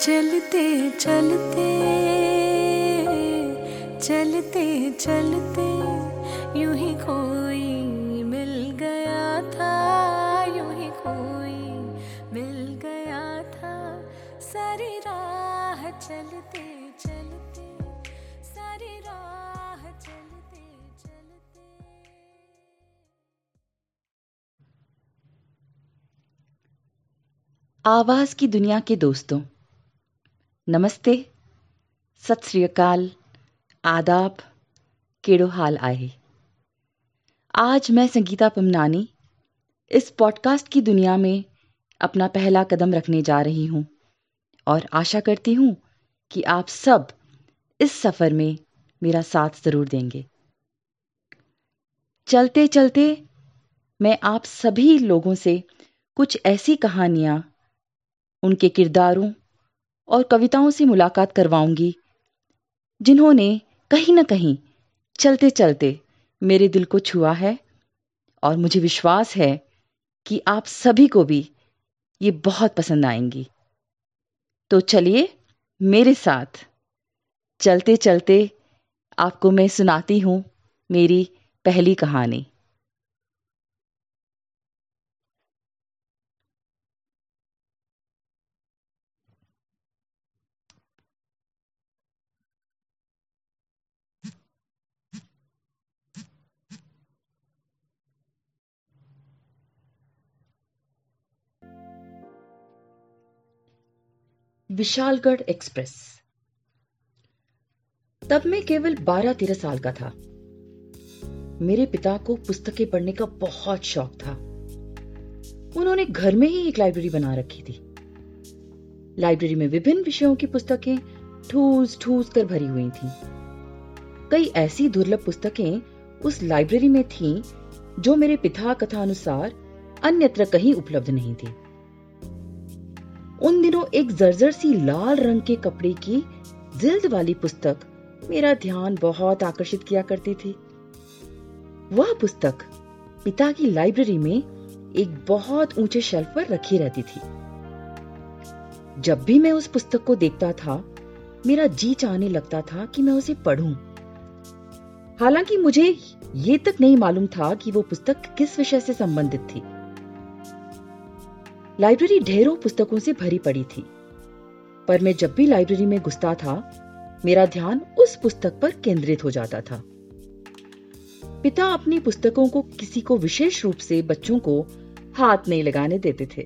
चलते चलते चलते चलते, यूँ ही कोई मिल गया था, यूँ ही कोई मिल गया था। सारी राह चलते चलते, सारी राह चलते चलते। आवाज़ की दुनिया के दोस्तों नमस्ते। सत श्री अकाल। आदाब। केड़ो हाल आहे? आज मैं संगीता पमनानी इस पॉडकास्ट की दुनिया में अपना पहला कदम रखने जा रही हूँ और आशा करती हूँ कि आप सब इस सफ़र में मेरा साथ ज़रूर देंगे। चलते चलते मैं आप सभी लोगों से कुछ ऐसी कहानियाँ, उनके किरदारों और कविताओं से मुलाकात करवाऊँगी। जिन्होंने कहीं ना कहीं चलते चलते मेरे दिल को छुआ है और मुझे विश्वास है कि आप सभी को भी ये बहुत पसंद आएँगी। तो चलिए मेरे साथ चलते चलते आपको मैं सुनाती हूँ मेरी पहली कहानी। विशालगढ़ एक्सप्रेस। तब मैं केवल बारह तेरह साल का था। मेरे पिता को पुस्तकें पढ़ने का बहुत शौक था। उन्होंने घर में ही एक लाइब्रेरी बना रखी थी। लाइब्रेरी में विभिन्न विषयों की पुस्तकें ठूस ठूस कर भरी हुई थीं। कई ऐसी दुर्लभ पुस्तकें उस लाइब्रेरी में थीं जो मेरे पिता कथा अनुसार अन्यत्र कहीं उपलब्ध नहीं थी। उन दिनों एक जर्जर सी लाल रंग के कपड़े की जिल्द वाली पुस्तक मेरा ध्यान बहुत आकर्षित किया करती थी। वह पुस्तक पिता की लाइब्रेरी में एक बहुत ऊँचे शेल्फ पर रखी रहती थी। जब भी मैं उस पुस्तक को देखता था, मेरा जी चाहने लगता था कि मैं उसे पढ़ूं। हालाँकि मुझे ये तक नहीं मालूम था कि वो पुस्तक किस विषय से संबंधित थी। लाइब्रेरी ढेरों पुस्तकों से भरी पड़ी थी। पर मैं जब भी लाइब्रेरी में घुसता था, मेरा ध्यान उस पुस्तक पर केंद्रित हो जाता था। पिता अपनी पुस्तकों को किसी को विशेष रूप से बच्चों को हाथ नहीं लगाने देते थे।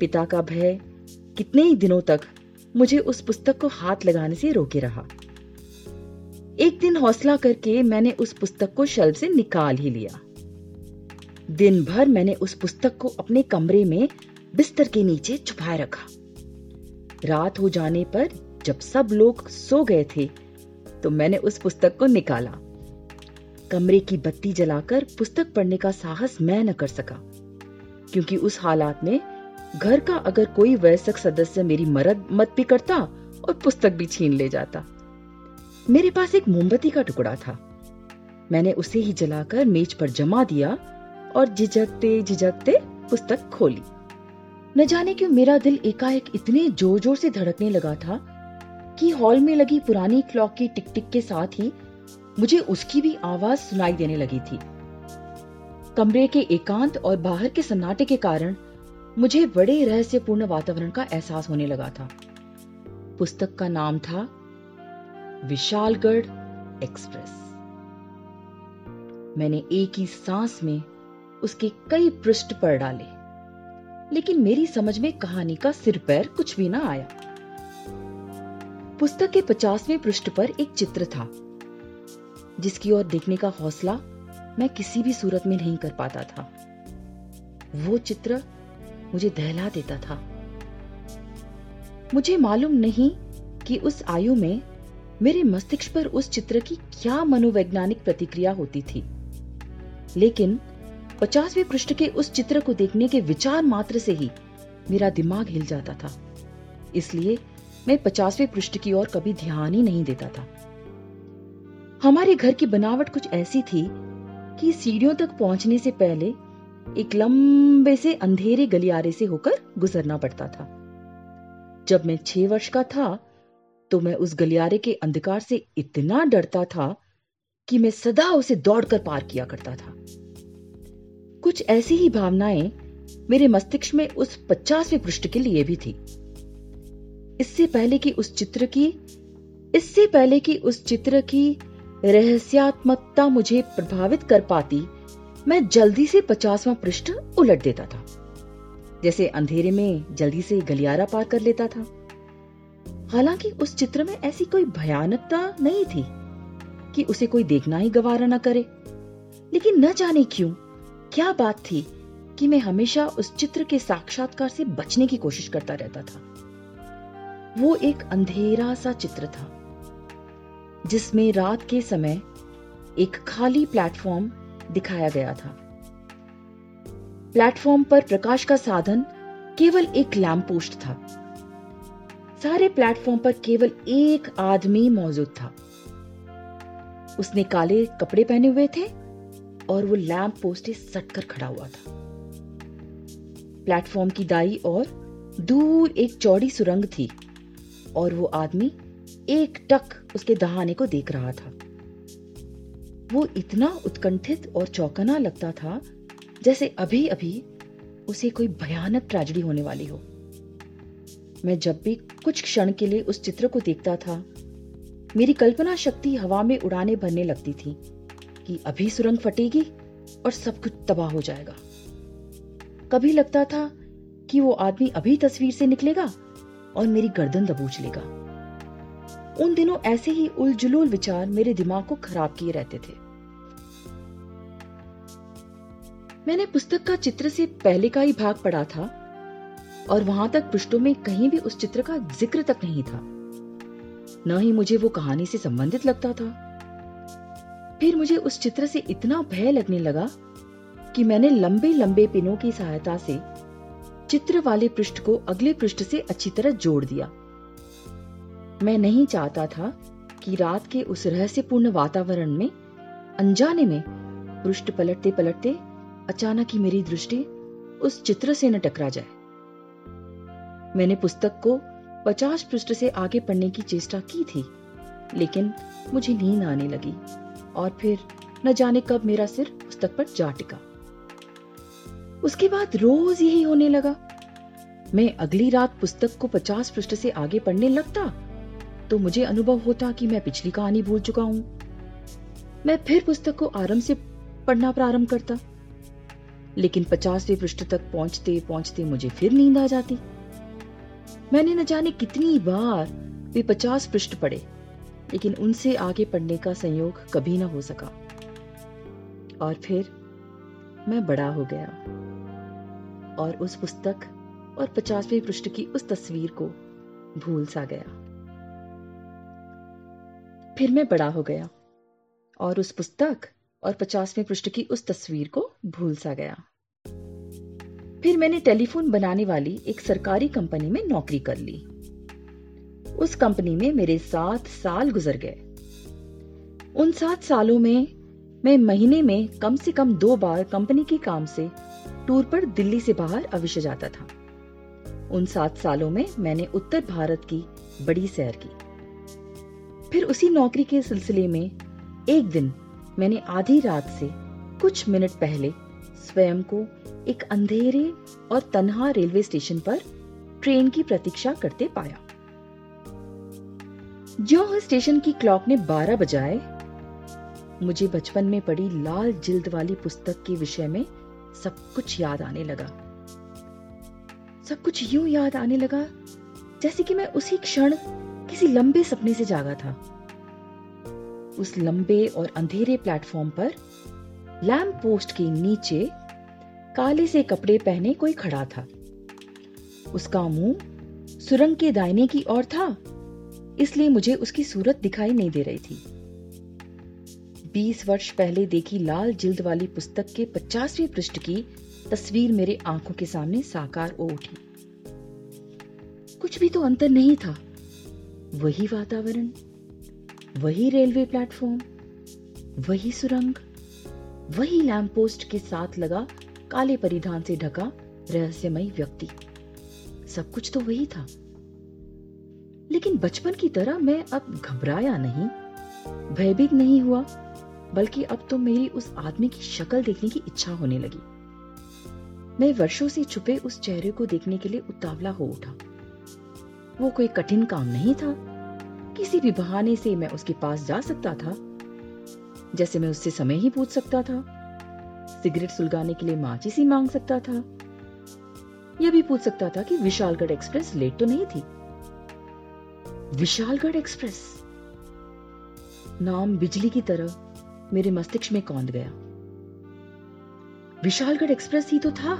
पिता का भय कितने ही दिनों तक मुझे उस पुस्तक को हाथ लगाने से रोके रहा। एक दिन हौसला करके मैंने उस पुस्तक को शेल्फ से निकाल ही लिया। दिन भर मैंने उस पुस्तक को अपने कमरे में बिस्तर के नीचे छुपाए रखा। रात हो जाने पर जब सब लोग सो गए थे तो मैंने उस पुस्तक को निकाला। कमरे की बत्ती जलाकर पुस्तक पढ़ने का साहस मैं न कर सका, क्योंकि उस हालात में घर का अगर कोई वयस्क सदस्य मेरी मरद मत भी करता और पुस्तक भी छीन ले जाता। मेरे पास एक मोमबत्ती का टुकड़ा था। मैंने उसे ही जलाकर मेज पर जमा दिया और झिझकते झिझकते पुस्तक खोली। न जाने क्यों मेरा दिल एकाएक इतने ज़ोर ज़ोर से धड़कने लगा था कि हॉल में लगी पुरानी क्लॉक की टिक टिक के साथ ही मुझे उसकी भी आवाज़ सुनाई देने लगी थी। कमरे के एकांत और बाहर के सन्नाटे के कारण मुझे बड़े रहस्यपूर्ण वातावरण का एहसास होने लगा था। पुस्तक का नाम था, विशालगढ़ एक्सप्रेस। मैंने एक ही सांस में उसके कई पृष्ठ पढ़ डाले। लेकिन मेरी समझ में कहानी का सिर पैर कुछ भी ना आया। पुस्तक के पचासवें पृष्ठ पर एक चित्र था, जिसकी ओर देखने का हौसला मैं किसी भी सूरत में नहीं कर पाता था। वो चित्र मुझे दहला देता था। मुझे मालूम नहीं कि उस आयु में मेरे मस्तिष्क पर उस चित्र की क्या मनोवैज्ञानिक प्रतिक्रिया होती थी। लेकिन पचासवें पृष्ठ के उस चित्र को देखने के विचार मात्र से ही मेरा दिमाग हिल जाता था। इसलिए मैं पचासवें पृष्ठ की ओर कभी ध्यान ही नहीं देता था। हमारे घर की बनावट कुछ ऐसी थी कि सीढ़ियों तक पहुँचने से पहले एक लंबे से अंधेरे गलियारे से होकर गुजरना पड़ता था। जब मैं छह वर्ष का था तो मैं उस गलियारे के अंधकार से इतना डरता था कि मैं सदा उसे दौड़कर पार किया करता था। कुछ ऐसी ही भावनाएँ मेरे मस्तिष्क में उस पचासवें पृष्ठ के लिए भी थी। इससे पहले कि उस चित्र की, इससे पहले कि उस चित्र की रहस्यात्मकता मुझे प्रभावित कर पाती, मैं जल्दी से पचासवां पृष्ठ उलट देता था। जैसे अंधेरे में जल्दी से गलियारा पार कर लेता था। हालाँकि उस चित्र में ऐसी कोई भयानकता नहीं थी कि उसे कोई देखना ही गवारा न करे। लेकिन न जाने क्यों क्या बात थी कि मैं हमेशा उस चित्र के साक्षात्कार से बचने की कोशिश करता रहता था? वो एक अंधेरा सा चित्र था, जिसमें रात के समय एक खाली प्लेटफॉर्म दिखाया गया था। प्लेटफॉर्म पर प्रकाश का साधन केवल एक लैंप पोस्ट था। सारे प्लेटफॉर्म पर केवल एक आदमी मौजूद था। उसने काले कपड़े पहने हुए थे और वो लैंप पोस्ट से सटकर खड़ा हुआ था। प्लेटफॉर्म की दाई और दूर एक चौड़ी सुरंग थी और वो आदमी एक टक उसके दहाने को देख रहा था। वो इतना उत्कंठित और चौकना लगता था जैसे अभी अभी उसे कोई भयानक ट्रेजेडी होने वाली हो। मैं जब भी कुछ क्षण के लिए उस चित्र को देखता था, मेरी कल्पना शक्ति हवा में उड़ाने भरने लगती थी। कि अभी सुरंग फटेगी और सब कुछ तबाह हो जाएगा। कभी लगता था कि वो आदमी अभी तस्वीर से निकलेगा और मेरी गर्दन दबोच लेगा। उन दिनों ऐसे ही उलझुलूल विचार मेरे दिमाग को खराब किए रहते थे। मैंने पुस्तक का चित्र से पहले का ही भाग पढ़ा था और वहाँ तक पृष्ठों में कहीं भी उस चित्र का ज़िक्र तक नहीं था। न ही मुझे वो कहानी से संबंधित लगता था। फिर मुझे उस चित्र से इतना भय लगने लगा कि मैंने लंबे लंबे पिनों की सहायता से चित्र वाले पृष्ठ को अगले पृष्ठ से अच्छी तरह जोड़ दिया। मैं नहीं चाहता था कि रात के उस रहस्यपूर्ण वातावरण में, अनजाने में, पृष्ठ पलटते पलटते अचानक ही मेरी दृष्टि उस चित्र से न टकरा जाए। मैंने पुस्तक को पचास पृष्ठ से आगे पढ़ने की चेष्टा की थी, लेकिन मुझे नींद आने लगी। और फिर न जाने कब मेरा सिर पुस्तक पर जा टिका। उसके बाद रोज यही होने लगा। मैं अगली रात पुस्तक को पचास पृष्ठ से आगे पढ़ने लगता तो मुझे अनुभव होता कि मैं पिछली कहानी भूल चुका हूँ। मैं फिर पुस्तक को आरंभ से पढ़ना प्रारंभ करता। लेकिन पचासवें पृष्ठ तक पहुँचते पहुँचते मुझे फिर नींद आ जाती। मैंने न जाने कितनी बार वे पचास पृष्ठ पढ़े। लेकिन उनसे आगे पढ़ने का संयोग कभी ना हो सका। और फिर मैं बड़ा हो गया। और उस पुस्तक और पचासवें पृष्ठ की उस तस्वीर को भूल सा गया। फिर मैं बड़ा हो गया और उस पुस्तक और पचासवें पृष्ठ की उस तस्वीर को भूल सा गया। फिर मैंने टेलीफोन बनाने वाली एक सरकारी कंपनी में नौकरी कर ली। उस कंपनी में मेरे सात साल गुजर गए। उन सात सालों में मैं महीने में कम से कम दो बार कंपनी के काम से टूर पर दिल्ली से बाहर अवश्य जाता था। उन सात सालों में मैंने उत्तर भारत की बड़ी सैर की। फिर उसी नौकरी के सिलसिले में एक दिन मैंने आधी रात से कुछ मिनट पहले स्वयं को एक अंधेरे और तन्हा रेलवे स्टेशन पर ट्रेन की प्रतीक्षा करते पाया। जो स्टेशन की क्लॉक ने बारह बजाए, मुझे बचपन में पढ़ी लाल जिल्द वाली पुस्तक के विषय में सब कुछ याद आने लगा। सब कुछ यूँ याद आने लगा जैसे कि मैं उसी क्षण किसी लंबे सपने से जागा था। उस लंबे और अंधेरे प्लेटफॉर्म पर लैम्प पोस्ट के नीचे काले से कपड़े पहने कोई खड़ा था। उसका मुँह सुरंग के दाहिने की ओर था। इसलिए मुझे उसकी सूरत दिखाई नहीं दे रही थी। बीस वर्ष पहले देखी लाल जिल्द वाली पुस्तक के पचासवें पृष्ठ की तस्वीर मेरे आँखों के सामने साकार उठी। कुछ भी तो अंतर नहीं था। वही वातावरण, वही रेलवे प्लेटफॉर्म, वही सुरंग, वही लैंप पोस्ट के साथ लगा काले परिधान से ढका रहस्यमय व्यक्ति। सब कुछ तो वही था। लेकिन बचपन की तरह मैं अब घबराया नहीं, भयभीत नहीं हुआ, बल्कि अब तो मेरी उस आदमी की शक्ल देखने की इच्छा होने लगी। मैं वर्षों से छुपे उस चेहरे को देखने के लिए उतावला हो उठा। वो कोई कठिन काम नहीं था। किसी भी बहाने से मैं उसके पास जा सकता था, जैसे मैं उससे समय ही पूछ सकता था। सिगरेट सुलगाने के लिए माचिस ही मांग सकता था। यह भी पूछ सकता था कि विशालगढ़ एक्सप्रेस लेट तो नहीं थी। विशालगढ़ एक्सप्रेस। नाम बिजली की तरह मेरे मस्तिष्क में कौंद गया। विशालगढ़ एक्सप्रेस ही तो था।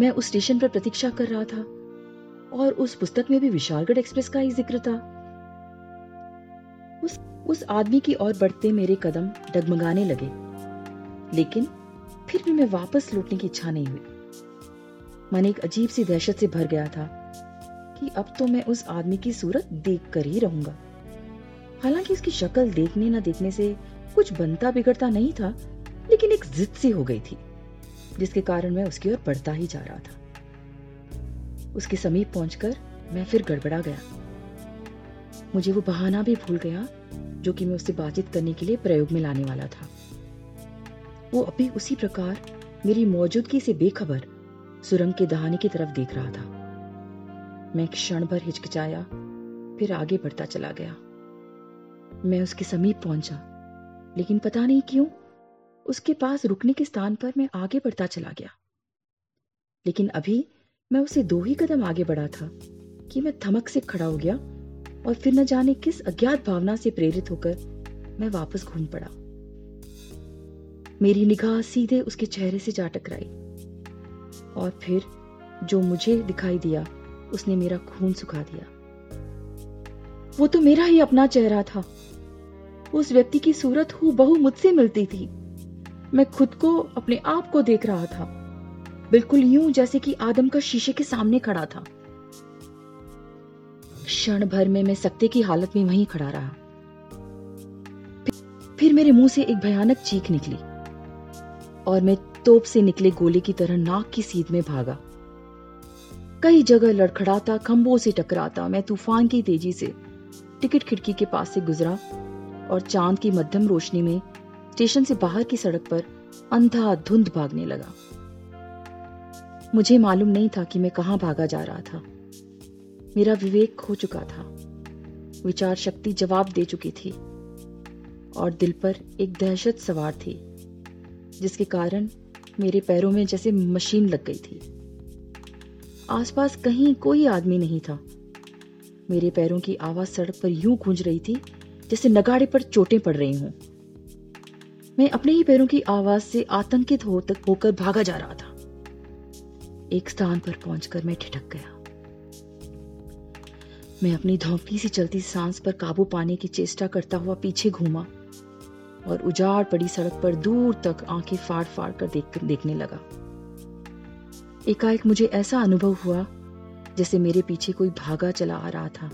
मैं उस स्टेशन पर प्रतीक्षा कर रहा था और उस पुस्तक में भी विशालगढ़ एक्सप्रेस का ही ज़िक्र था। उस उस आदमी की ओर बढ़ते मेरे कदम डगमगाने लगे, लेकिन फिर भी मैं वापस लौटने की इच्छा नहीं हुई। मन एक अजीब सी दहशत से भर गया था। कि अब तो मैं उस आदमी की सूरत देख कर ही रहूँगा। हालाँकि उसकी शक्ल देखने न देखने से कुछ बनता बिगड़ता नहीं था, लेकिन एक जिद सी हो गई थी, जिसके कारण मैं उसकी ओर बढ़ता ही जा रहा था। उसके समीप पहुंचकर मैं फिर गड़बड़ा गया। मुझे वो बहाना भी भूल गया, जो कि मैं उससे बातचीत करने के लिए प्रयोग में लाने वाला था। वो अभी उसी प्रकार मेरी मौजूदगी से बेखबर सुरंग के दहाने की तरफ़ देख रहा था। मैं क्षण भर हिचकिचाया, फिर आगे बढ़ता चला गया। मैं उसके समीप पहुँचा, लेकिन पता नहीं क्यों, उसके पास रुकने के स्थान पर मैं आगे बढ़ता चला गया। लेकिन अभी मैं उसे दो ही कदम आगे बढ़ा था कि मैं थमक से खड़ा हो गया और फिर न जाने किस अज्ञात भावना से प्रेरित होकर मैं वापस घूम पड़ा। मेरी निगाह सीधे उसके चेहरे से जा टकराई और फिर जो मुझे दिखाई दिया उसने मेरा खून सुखा दिया। वो तो मेरा ही अपना चेहरा था। उस व्यक्ति की सूरत हु बहु मुझसे मिलती थी। मैं खुद को अपने आप को देख रहा था। बिल्कुल यूँ जैसे कि आदम का शीशे के सामने खड़ा था। क्षण भर में मैं सकते की हालत में वहीं खड़ा रहा। फिर मेरे मुँह से एक भयानक चीख निकली और मैं तोप से निकले गोले की तरह नाक की सीध में भागा। कई जगह लड़खड़ाता, खंभों से टकराता, मैं तूफ़ान की तेज़ी से टिकट खिड़की के पास से गुजरा और चाँद की मध्यम रोशनी में स्टेशन से बाहर की सड़क पर अंधा धुंध भागने लगा। मुझे मालूम नहीं था कि मैं कहाँ भागा जा रहा था। मेरा विवेक खो चुका था। विचार शक्ति जवाब दे चुकी थी और दिल पर एक दहशत सवार थी, जिसके कारण मेरे पैरों में जैसे मशीन लग गई थी। आसपास कहीं कोई आदमी नहीं था। मेरे पैरों की आवाज़ सड़क पर यूँ गूंज रही थी, जैसे नगाड़े पर चोटें पड़ रही हूँ। मैं अपने ही पैरों की आवाज़ से आतंकित हो तक होकर भागा जा रहा था। एक स्थान पर पहुंचकर मैं ठिठक गया। मैं अपनी धौपी सी चलती सांस पर काबू पाने की चेष्टा करता हुआ पीछे घूमा और उजाड़ पड़ी सड़क पर दूर तक आँखें फाड़ फाड़ कर देख देखने लगा। एकाएक मुझे ऐसा अनुभव हुआ, जैसे मेरे पीछे कोई भागा चला आ रहा था।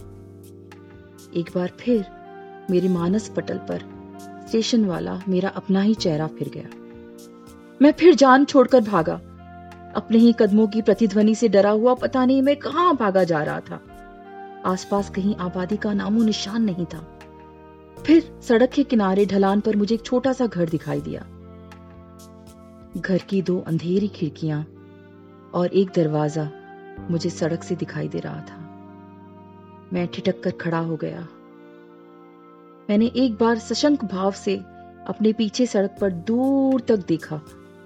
एक बार फिर मेरे मानस पटल पर स्टेशन वाला मेरा अपना ही चेहरा फिर गया। मैं फिर जान छोड़कर भागा। अपने ही कदमों की प्रतिध्वनि से डरा हुआ पता नहीं मैं कहाँ भागा जा रहा था। आसपास कहीं आबादी का नामो निशान नहीं था। फिर सड़क के किनारे ढलान पर मुझे एक छोटा सा घर दिखाई दिया। घर की दो अंधेरी खिड़कियाँ और एक दरवाज़ा मुझे सड़क से दिखाई दे रहा था। मैं ठिठक कर खड़ा हो गया। मैंने एक बार सशंक भाव से अपने पीछे सड़क पर दूर तक देखा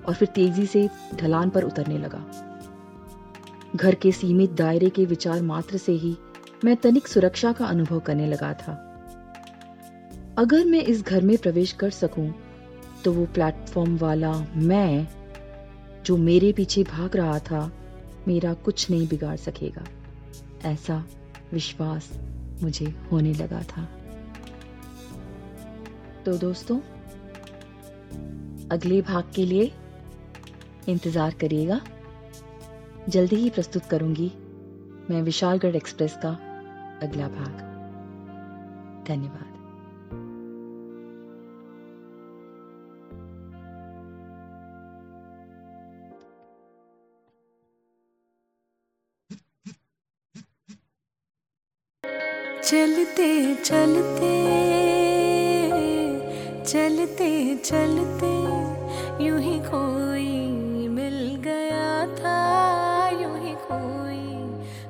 और फिर तेज़ी से ढलान पर उतरने लगा। घर के सीमित दायरे के विचार मात्र से ही मैं तनिक सुरक्षा का अनुभव करने लगा था। अगर मैं इस घर में प्रवेश कर सकूँ तो वो प्लेटफॉर्म वाला मैं जो मेरे पीछे भाग रहा था, मेरा कुछ नहीं बिगाड़ सकेगा। ऐसा विश्वास मुझे होने लगा था। तो दोस्तों, अगले भाग के लिए इंतज़ार करिएगा। जल्दी ही प्रस्तुत करूँगी मैं विशालगढ़ एक्सप्रेस का अगला भाग। धन्यवाद। चलते चलते चलते चलते, यूँ ही कोई मिल गया था, यूँ ही कोई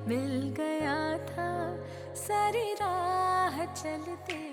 मिल गया था। सारी राह चलते।